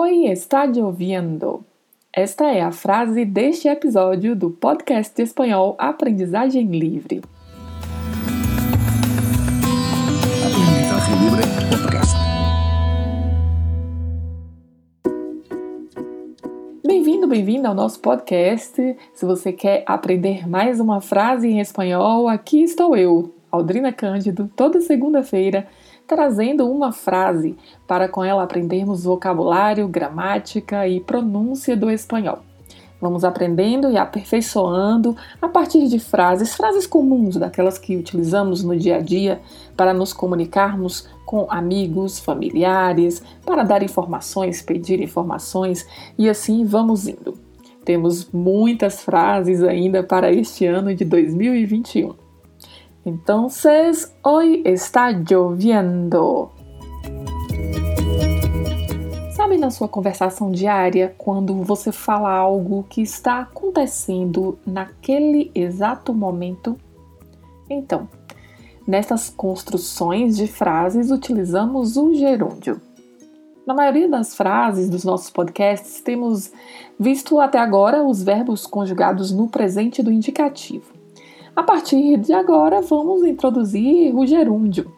Oi, está ouvindo? Esta é a frase deste episódio do podcast de espanhol Aprendizagem Livre. Aprendizagem Livre Podcast. Bem-vindo, bem-vinda ao nosso podcast. Se você quer aprender mais uma frase em espanhol, aqui estou eu, Aldrina Cândido, toda segunda-feira trazendo uma frase para com ela aprendermos vocabulário, gramática e pronúncia do espanhol. Vamos aprendendo e aperfeiçoando a partir de frases, frases comuns, daquelas que utilizamos no dia a dia para nos comunicarmos com amigos, familiares, para dar informações, pedir informações e assim vamos indo. Temos muitas frases ainda para este ano de 2021. Entonces, hoy está lloviendo. Sabe na sua conversação diária quando você fala algo que está acontecendo naquele exato momento? Então, nessas construções de frases utilizamos o gerúndio. Na maioria das frases dos nossos podcasts, temos visto até agora os verbos conjugados no presente do indicativo. A partir de agora, vamos introduzir o gerúndio.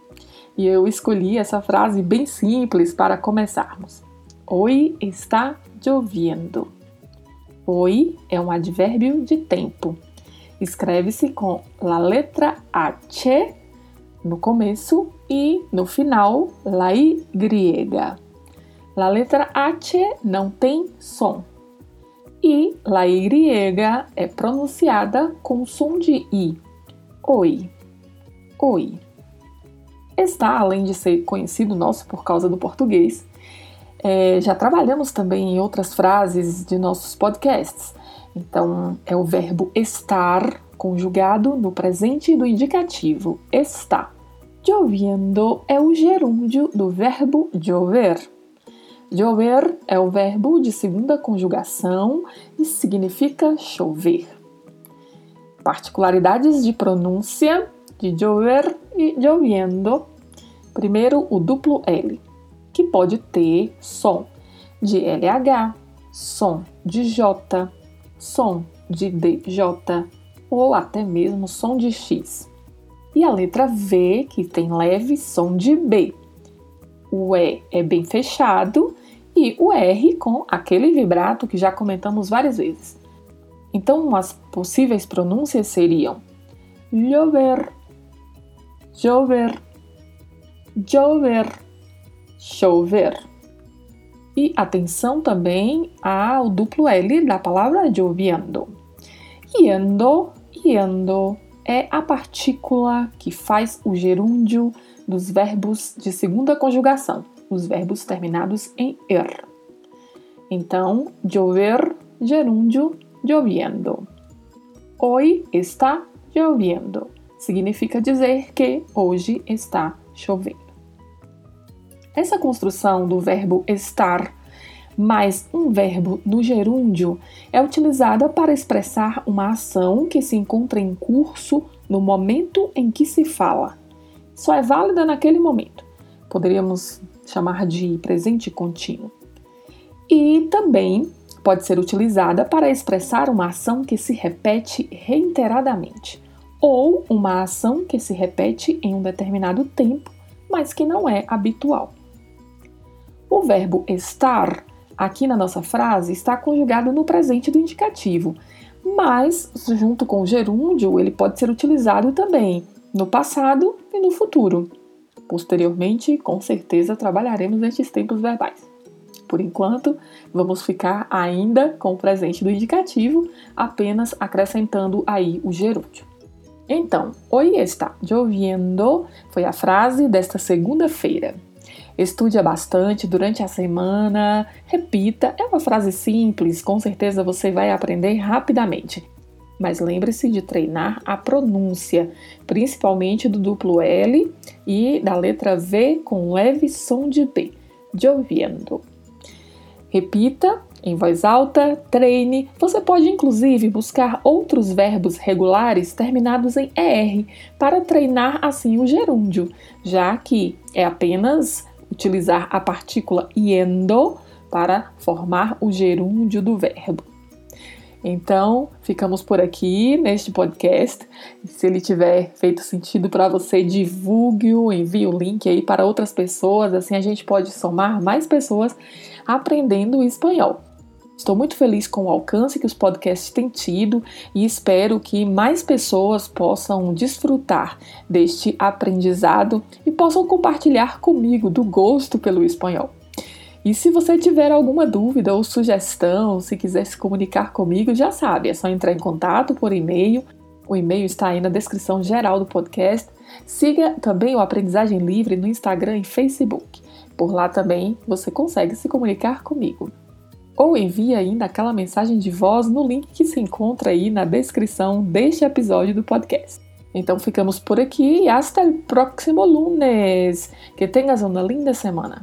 E eu escolhi essa frase bem simples para começarmos. Oi está lloviendo. Oi é um advérbio de tempo. Escreve-se com a letra H no começo e no final la Y. A letra H não tem som e La Y é pronunciada com som de I. Oi. Oi. Está, além de ser conhecido nosso por causa do português, é, já trabalhamos também em outras frases de nossos podcasts. Então, é o verbo estar conjugado no presente do indicativo está. Lloviendo é o gerúndio do verbo llover. Llover é o verbo de segunda conjugação e significa chover. Particularidades de pronúncia de llover e lloviendo. Primeiro, o duplo L, que pode ter som de LH, som de J, som de DJ ou até mesmo som de X. E a letra V, que tem leve som de B. O E é bem fechado e o R com aquele vibrato que já comentamos várias vezes. Então, as possíveis pronúncias seriam llover, chover, chover, chover. E atenção também ao duplo L da palavra lloviendo. Iendo, iendo é a partícula que faz o gerúndio dos verbos de segunda conjugação os verbos terminados em er. Então, llover, gerúndio, lloviendo. Hoy está lloviendo. Significa dizer que hoje está chovendo. Essa construção do verbo estar mais um verbo no gerúndio é utilizada para expressar uma ação que se encontra em curso no momento em que se fala. Só é válida naquele momento. Poderíamos chamar de presente contínuo. E também pode ser utilizada para expressar uma ação que se repete reiteradamente ou uma ação que se repete em um determinado tempo, mas que não é habitual. O verbo estar, aqui na nossa frase, está conjugado no presente do indicativo, mas junto com o gerúndio, ele pode ser utilizado também no passado e no futuro. Posteriormente, com certeza, trabalharemos estes tempos verbais. Por enquanto, vamos ficar ainda com o presente do indicativo, apenas acrescentando aí o gerúndio. Então, hoy está lloviendo foi a frase desta segunda-feira. Estude bastante durante a semana, repita, é uma frase simples, com certeza você vai aprender rapidamente mas lembre-se de treinar a pronúncia, principalmente do duplo L e da letra V com leve som de B, lloviendo. Repita em voz alta, treine. Você pode inclusive buscar outros verbos regulares terminados em ER para treinar assim o gerúndio, já que é apenas utilizar a partícula iendo para formar o gerúndio do verbo. Então, ficamos por aqui neste podcast. Se ele tiver feito sentido para você, divulgue-o, envie o link aí para outras pessoas, assim a gente pode somar mais pessoas aprendendo espanhol. Estou muito feliz com o alcance que os podcasts têm tido e espero que mais pessoas possam desfrutar deste aprendizado e possam compartilhar comigo do gosto pelo espanhol. E se você tiver alguma dúvida ou sugestão, se quiser se comunicar comigo, já sabe, é só entrar em contato por e-mail. O e-mail está aí na descrição geral do podcast. Siga também o Aprendizagem Livre no Instagram e Facebook. Por lá também você consegue se comunicar comigo ou envie ainda aquela mensagem de voz no link que se encontra aí na descrição deste episódio do podcast. Então ficamos por aqui e hasta el próximo lunes. Que tenhas uma linda semana.